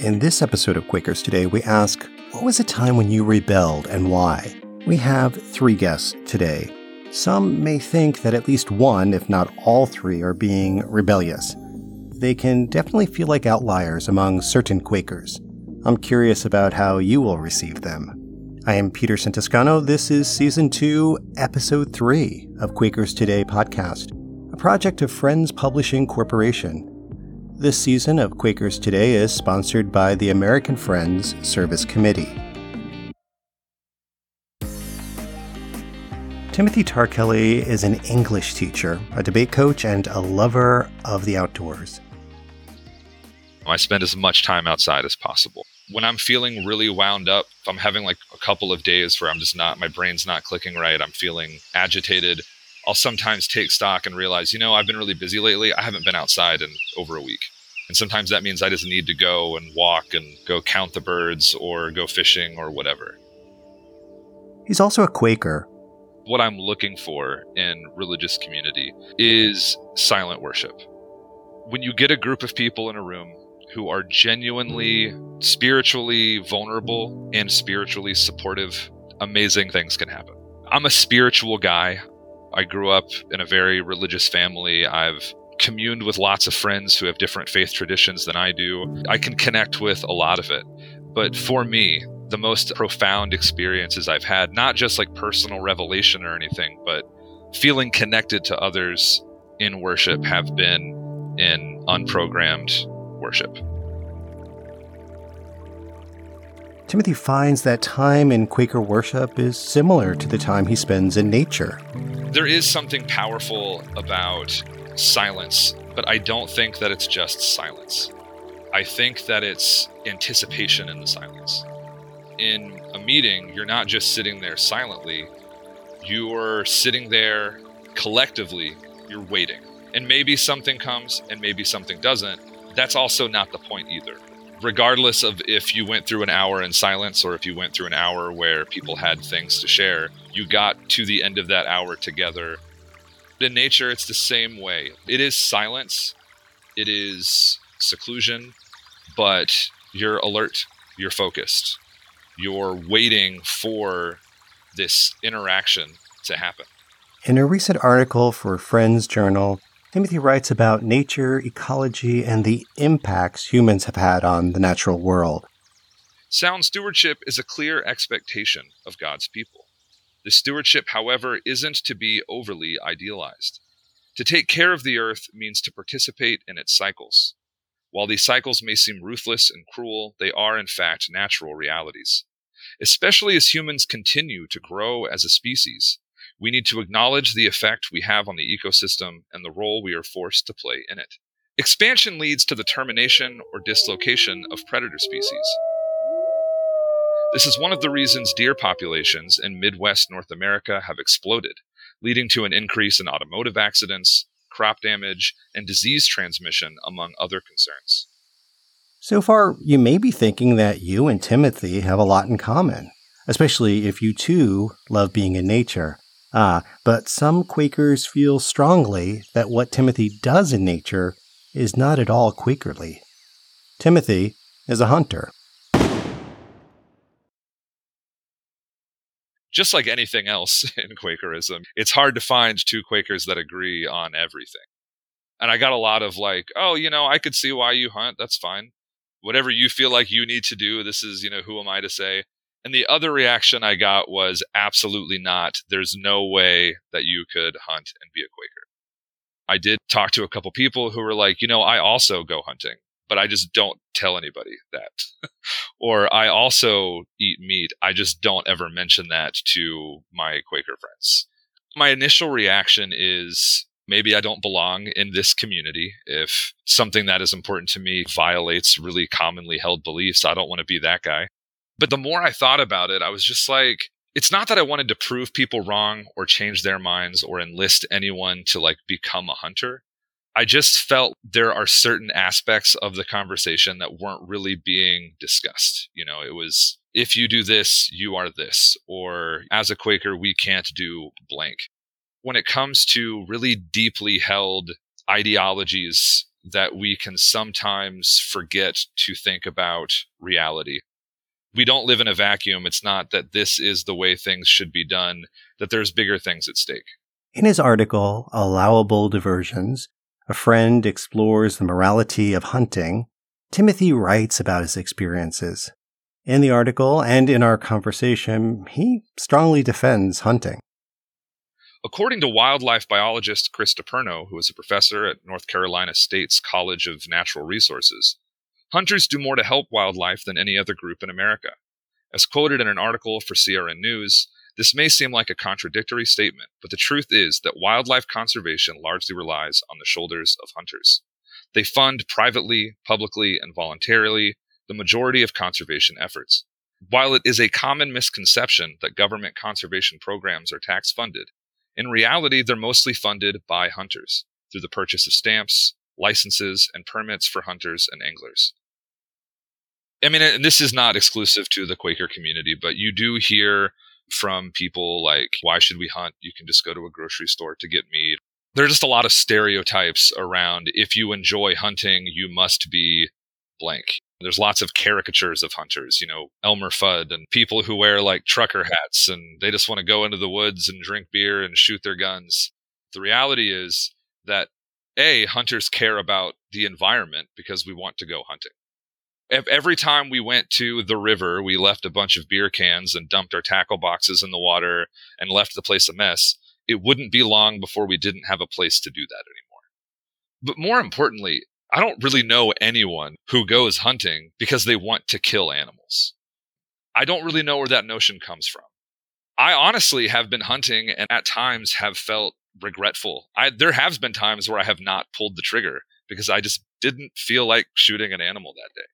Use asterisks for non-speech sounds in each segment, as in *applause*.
In this episode of Quakers Today, we ask, What was a time when you rebelled and why? We have three guests today. Some may think that at least one, if not all three, are being rebellious. They can definitely feel like outliers among certain Quakers. I'm curious about how you will receive them. I am Peterson Toscano. This is Season 2, Episode 3 of Quakers Today podcast, a project of Friends Publishing Corporation. This season of Quakers Today is sponsored by the American Friends Service Committee. Timothy Tarkelly is an English teacher, a debate coach, and a lover of the outdoors. I spend as much time outside as possible. When I'm feeling really wound up, if I'm having like a couple of days where I'm just not, my brain's not clicking right, I'm feeling agitated, I'll sometimes take stock and realize, you know, I've been really busy lately. I haven't been outside in over a week. And sometimes that means I just need to go and walk and go count the birds or go fishing or whatever. He's also a Quaker. What I'm looking for in religious community is silent worship. When you get a group of people in a room who are genuinely spiritually vulnerable and spiritually supportive, amazing things can happen. I'm a spiritual guy. I grew up in a very religious family. I've communed with lots of friends who have different faith traditions than I do. I can connect with a lot of it. But for me, the most profound experiences I've had, not just like personal revelation or anything, but feeling connected to others in worship have been in unprogrammed worship. Timothy finds that time in Quaker worship is similar to the time he spends in nature. There is something powerful about silence, but I don't think that it's just silence. I think that it's anticipation in the silence. In a meeting, you're not just sitting there silently, you're sitting there collectively, you're waiting. And maybe something comes and maybe something doesn't. That's also not the point either. Regardless of if you went through an hour in silence or if you went through an hour where people had things to share, you got to the end of that hour together in nature, it's the same way. It is silence, it is seclusion, but you're alert, you're focused, you're waiting for this interaction to happen. In a recent article for Friends Journal, Timothy writes about nature, ecology, and the impacts humans have had on the natural world. Sound stewardship is a clear expectation of God's people. The stewardship, however, isn't to be overly idealized. To take care of the earth means to participate in its cycles. While these cycles may seem ruthless and cruel, they are in fact natural realities. Especially as humans continue to grow as a species, we need to acknowledge the effect we have on the ecosystem and the role we are forced to play in it. Expansion leads to the termination or dislocation of predator species. This is one of the reasons deer populations in Midwest North America have exploded, leading to an increase in automotive accidents, crop damage, and disease transmission, among other concerns. So far, you may be thinking that you and Timothy have a lot in common, especially if you too love being in nature. Ah, but some Quakers feel strongly that what Timothy does in nature is not at all Quakerly. Timothy is a hunter. just like anything else *laughs* in Quakerism, it's hard to find two Quakers that agree on everything. And I got a lot of like, oh, you know, I could see why you hunt. That's fine. Whatever you feel like you need to do, this is, you know, who am I to say? And the other reaction I got was absolutely not. There's no way that you could hunt and be a Quaker. I did talk to a couple people who were like, you know, I also go hunting but I just don't tell anybody that. *laughs* or I also eat meat. I just don't ever mention that to my Quaker friends. My initial reaction is maybe I don't belong in this community. If something that is important to me violates really commonly held beliefs, I don't want to be that guy. But the more I thought about it, I was just like, it's not that I wanted to prove people wrong or change their minds or enlist anyone to like become a hunter. I just felt there are certain aspects of the conversation that weren't really being discussed. You know, it was if you do this, you are this, or as a Quaker, we can't do blank. When it comes to really deeply held ideologies that we can sometimes forget to think about reality. We don't live in a vacuum. It's not that this is the way things should be done, that there's bigger things at stake. In his article, Allowable Diversions, a friend explores the morality of hunting. Timothy writes about his experiences. In the article and in our conversation, he strongly defends hunting. According to wildlife biologist Chris DePerno, who is a professor at North Carolina State's College of Natural Resources, hunters do more to help wildlife than any other group in America. As quoted in an article for CRN News, this may seem like a contradictory statement, but the truth is that wildlife conservation largely relies on the shoulders of hunters. They fund privately, publicly, and voluntarily the majority of conservation efforts. While it is a common misconception that government conservation programs are tax funded, in reality, they're mostly funded by hunters through the purchase of stamps, licenses, and permits for hunters and anglers. I mean, and this is not exclusive to the Quaker community, but you do hear from people like, why should we hunt? You can just go to a grocery store to get meat. There are just a lot of stereotypes around if you enjoy hunting, you must be blank. There's lots of caricatures of hunters, you know, Elmer Fudd and people who wear like trucker hats and they just want to go into the woods and drink beer and shoot their guns. The reality is that A, hunters care about the environment because we want to go hunting. Every time we went to the river, we left a bunch of beer cans and dumped our tackle boxes in the water and left the place a mess. It wouldn't be long before we didn't have a place to do that anymore. But more importantly, I don't really know anyone who goes hunting because they want to kill animals. I don't really know where that notion comes from. I honestly have been hunting and at times have felt regretful. I, there have been times where I have not pulled the trigger because I just didn't feel like shooting an animal that day.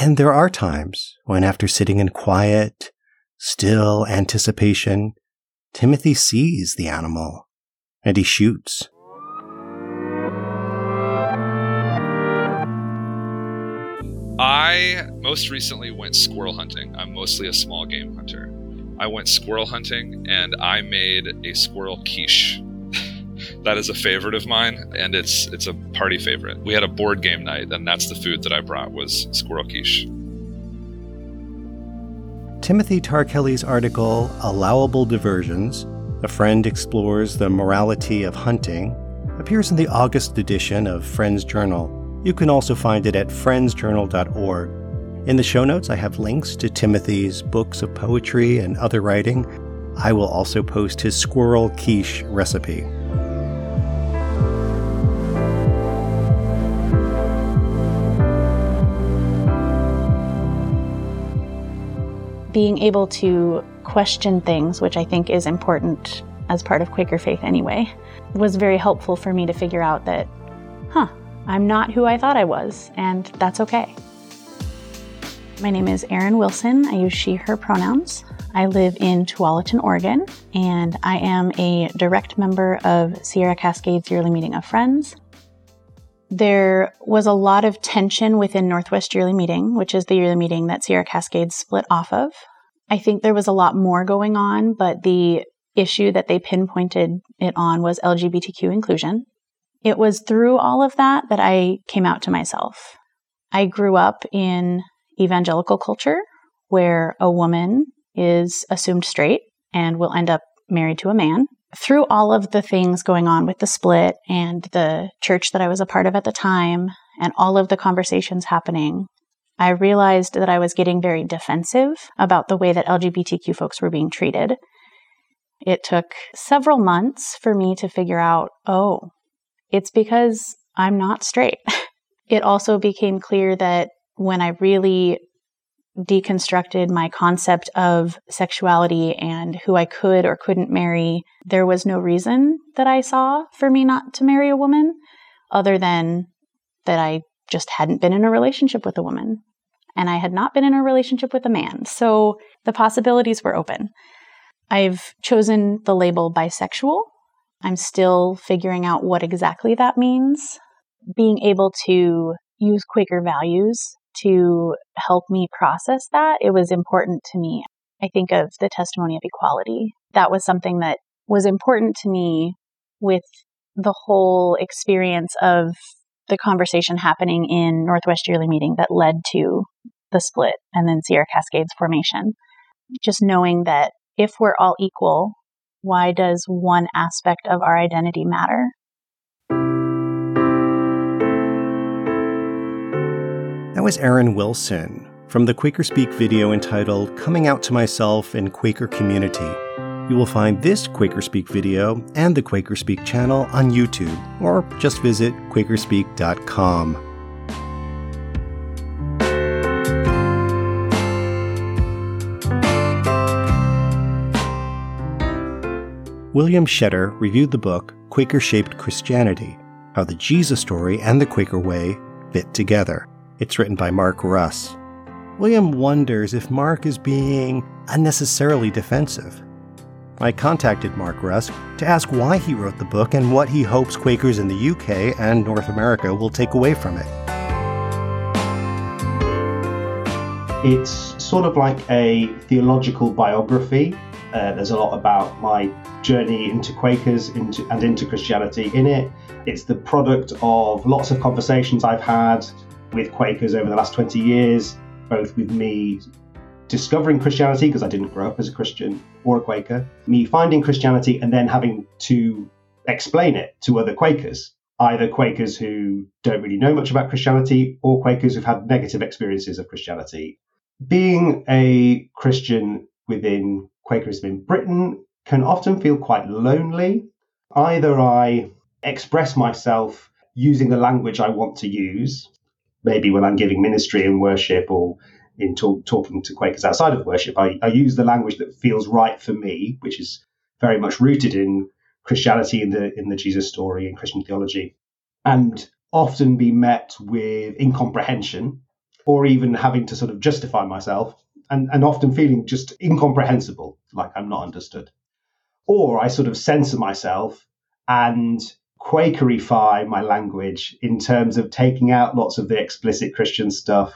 And there are times when, after sitting in quiet, still anticipation, Timothy sees the animal and he shoots. I most recently went squirrel hunting. I'm mostly a small game hunter. I went squirrel hunting and I made a squirrel quiche. That is a favorite of mine and it's it's a party favorite. We had a board game night and that's the food that I brought was squirrel quiche. Timothy Tarkelly's article Allowable Diversions: A Friend Explores the Morality of Hunting appears in the August edition of Friends Journal you can also find it at friendsjournal.org. In the show notes, I have links to Timothy's books of poetry and other writing. I will also post his squirrel quiche recipe. Being able to question things, which I think is important as part of Quaker faith anyway, was very helpful for me to figure out that, huh, I'm not who I thought I was, and that's okay. My name is Erin Wilson. I use she, her pronouns. I live in Tualatin, Oregon, and I am a direct member of Sierra Cascades Yearly Meeting of Friends. There was a lot of tension within Northwest Yearly Meeting, which is the yearly meeting that Sierra Cascades split off of. I think there was a lot more going on, but the issue that they pinpointed it on was LGBTQ inclusion. It was through all of that that I came out to myself. I grew up in evangelical culture where a woman is assumed straight and will end up married to a man. Through all of the things going on with the split and the church that I was a part of at the time and all of the conversations happening, I realized that I was getting very defensive about the way that LGBTQ folks were being treated. It took several months for me to figure out, oh, it's because I'm not straight. *laughs* it also became clear that when I really deconstructed my concept of sexuality and who I could or couldn't marry, there was no reason that I saw for me not to marry a woman other than that I just hadn't been in a relationship with a woman and I had not been in a relationship with a man. So the possibilities were open. I've chosen the label bisexual I'm still figuring out what exactly that means. Being able to use Quaker values to help me process that, it was important to me. I think of the testimony of equality. That was something that was important to me with the whole experience of the conversation happening in Northwest Yearly Meeting that led to the split and then Sierra Cascades formation. Just knowing that if we're all equal, why does one aspect of our identity matter? That was Erin Wilson from the Quaker Speak video entitled Coming Out to Myself in Quaker Community. You will find this Quaker Speak video and the Quaker Speak channel on YouTube, or just visit quakerspeak.com. William Shetter reviewed the book Quaker Shaped Christianity How the Jesus Story and the Quaker Way Fit Together. It's written by Mark Russ. William wonders if Mark is being unnecessarily defensive. I contacted Mark Russ to ask why he wrote the book and what he hopes Quakers in the UK and North America will take away from it. It's sort of like a theological biography. Uh, there's a lot about my journey into Quakers into, and into Christianity in it. It's the product of lots of conversations I've had with Quakers over the last 20 years, both with me discovering Christianity, because I didn't grow up as a Christian or a Quaker, me finding Christianity and then having to explain it to other Quakers, either Quakers who don't really know much about Christianity or Quakers who've had negative experiences of Christianity. Being a Christian within Quakerism in Britain can often feel quite lonely. Either I express myself using the language I want to use, maybe when I'm giving ministry and worship or in talk, talking to Quakers outside of worship, I, I use the language that feels right for me, which is very much rooted in Christianity in the in the Jesus story and Christian theology, and often be met with incomprehension or even having to sort of justify myself and, and often feeling just incomprehensible, like I'm not understood. Or I sort of censor myself and Quakerify my language in terms of taking out lots of the explicit Christian stuff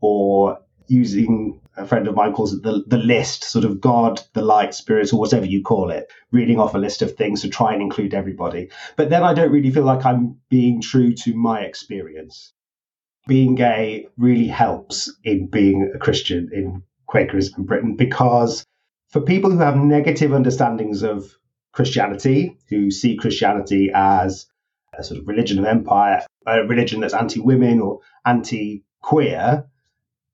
or using a friend of mine calls it the, the list, sort of God, the light, spirit, or whatever you call it, reading off a list of things to try and include everybody. But then I don't really feel like I'm being true to my experience. Being gay really helps in being a Christian in Quakerism in Britain because for people who have negative understandings of Christianity, who see Christianity as a sort of religion of empire, a religion that's anti women or anti queer,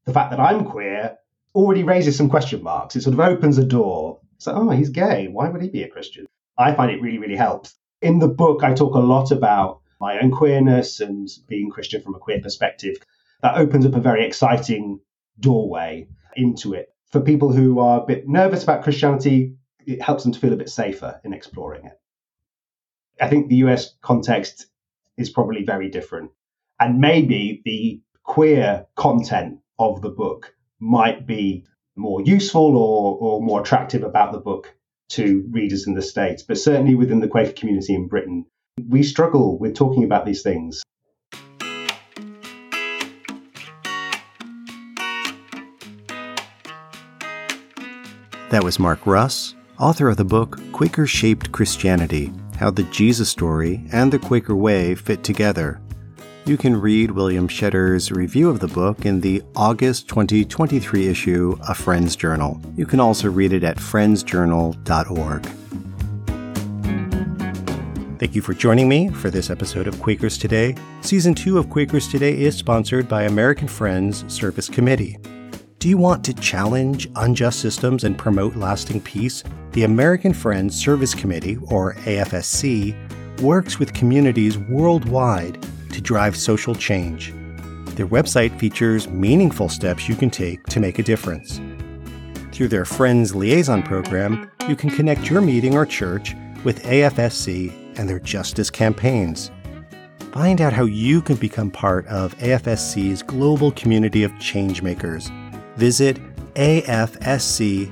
the fact that I'm queer already raises some question marks. It sort of opens a door. So, oh, he's gay. Why would he be a Christian? I find it really, really helps. In the book, I talk a lot about my own queerness and being Christian from a queer perspective. That opens up a very exciting doorway into it. For people who are a bit nervous about Christianity, it helps them to feel a bit safer in exploring it. I think the US context is probably very different. And maybe the queer content of the book might be more useful or, or more attractive about the book to readers in the States. But certainly within the Quaker community in Britain, we struggle with talking about these things. That was Mark Russ, author of the book Quaker Shaped Christianity How the Jesus Story and the Quaker Way Fit Together you can read William Shetter's review of the book in the August 2023 issue of Friends Journal. You can also read it at friendsjournal.org. Thank you for joining me for this episode of Quakers Today. Season 2 of Quakers Today is sponsored by American Friends Service Committee. Do you want to challenge unjust systems and promote lasting peace? The American Friends Service Committee, or AFSC, works with communities worldwide to drive social change. Their website features meaningful steps you can take to make a difference. Through their Friends Liaison program, you can connect your meeting or church with AFSC and their justice campaigns. Find out how you can become part of AFSC's global community of changemakers. Visit afsc.org.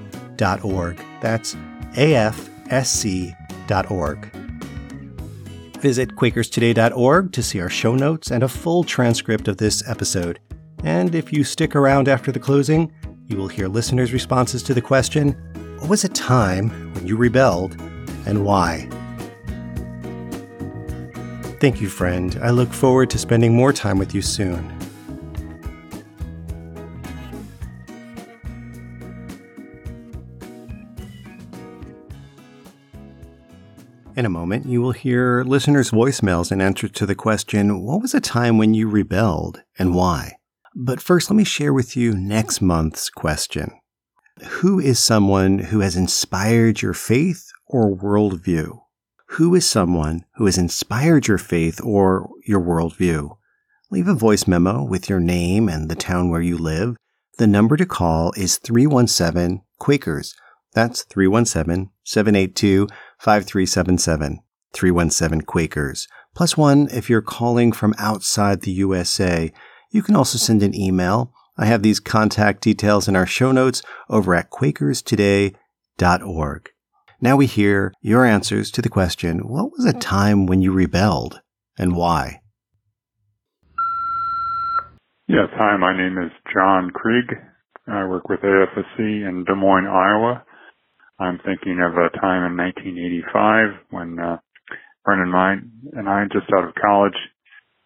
That's afsc.org. Visit QuakersToday.org to see our show notes and a full transcript of this episode. And if you stick around after the closing, you will hear listeners' responses to the question What was a time when you rebelled and why? Thank you, friend. I look forward to spending more time with you soon. In a moment, you will hear listeners' voicemails in answer to the question, What was a time when you rebelled and why? But first, let me share with you next month's question Who is someone who has inspired your faith or worldview? Who is someone who has inspired your faith or your worldview? Leave a voice memo with your name and the town where you live. The number to call is 317 Quakers. That's 317 782 5377 317 Quakers. Plus one if you're calling from outside the USA. You can also send an email. I have these contact details in our show notes over at quakerstoday.org. Now we hear your answers to the question What was a time when you rebelled and why? Yes, hi, my name is John Krieg. I work with AFSC in Des Moines, Iowa. I'm thinking of a time in 1985 when uh, friend of mine and I, just out of college,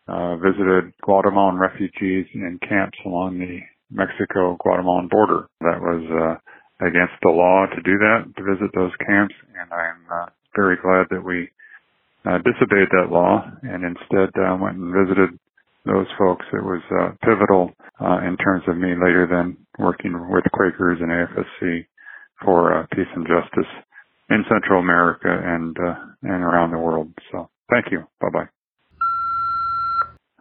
uh, visited Guatemalan refugees in camps along the Mexico-Guatemalan border. That was uh, against the law to do that, to visit those camps, and I'm uh, very glad that we uh, disobeyed that law and instead uh, went and visited those folks. It was uh, pivotal uh, in terms of me later then working with Quakers and AFSC for uh, peace and justice in Central America and uh, and around the world. So thank you. Bye bye.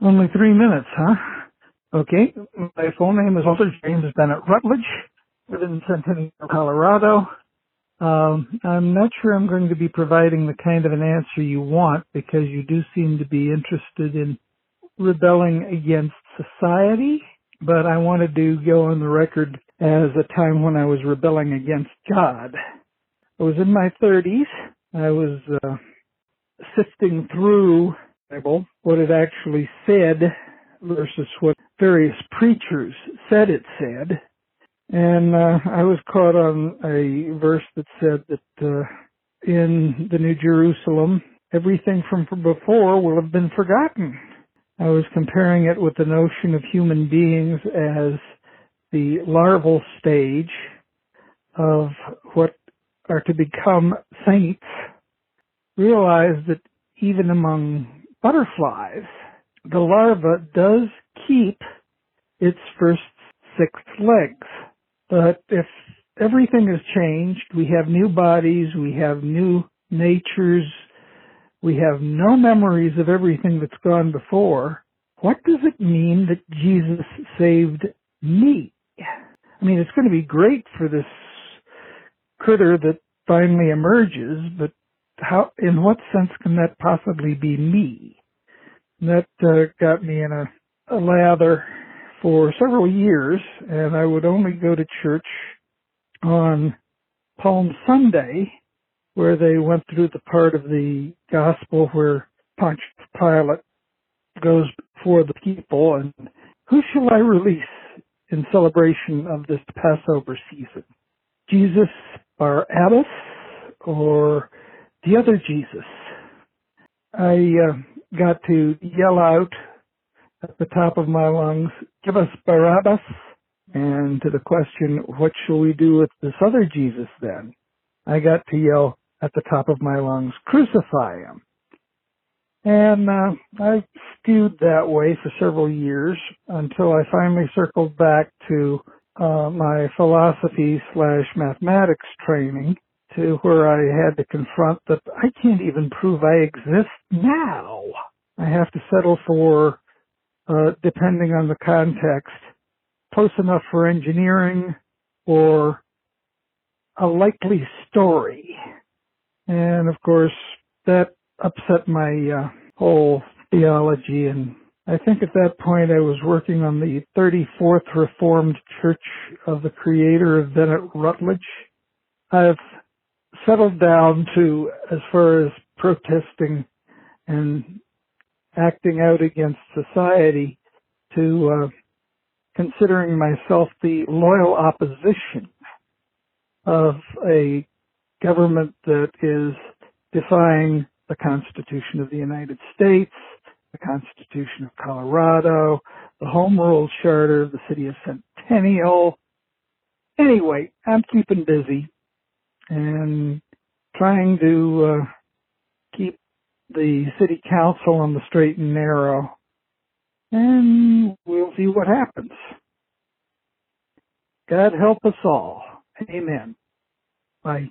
Only three minutes, huh? Okay. My full name is Walter James Bennett Rutledge. Live in Centennial, Colorado. Um, I'm not sure I'm going to be providing the kind of an answer you want because you do seem to be interested in rebelling against society, but I wanted to go on the record as a time when I was rebelling against God. I was in my 30s. I was uh, sifting through Bible, what it actually said versus what various preachers said it said. And uh, I was caught on a verse that said that uh, in the New Jerusalem, everything from before will have been forgotten. I was comparing it with the notion of human beings as the larval stage of what are to become saints, realize that even among butterflies, the larva does keep its first six legs. But if everything has changed, we have new bodies, we have new natures, we have no memories of everything that's gone before, what does it mean that Jesus saved me? I mean, it's going to be great for this critter that finally emerges, but how, in what sense can that possibly be me? And that uh, got me in a, a lather for several years, and I would only go to church on Palm Sunday, where they went through the part of the gospel where Pontius Pilate goes before the people and who shall I release in celebration of this Passover season. Jesus Barabbas or the other Jesus? I uh, got to yell out at the top of my lungs, give us Barabbas. And to the question, what shall we do with this other Jesus then? I got to yell at the top of my lungs, crucify him. And uh, I stewed that way for several years until I finally circled back to uh, my philosophy slash mathematics training to where I had to confront that I can't even prove I exist now. I have to settle for, uh, depending on the context, close enough for engineering or a likely story. And of course, that upset my uh, whole theology and I think at that point I was working on the 34th Reformed Church of the creator of Bennett Rutledge. I've settled down to, as far as protesting and acting out against society, to uh, considering myself the loyal opposition of a government that is defying the Constitution of the United States, the Constitution of Colorado, the Home Rule Charter the City of Centennial. Anyway, I'm keeping busy and trying to uh, keep the city council on the straight and narrow, and we'll see what happens. God help us all. Amen. Bye.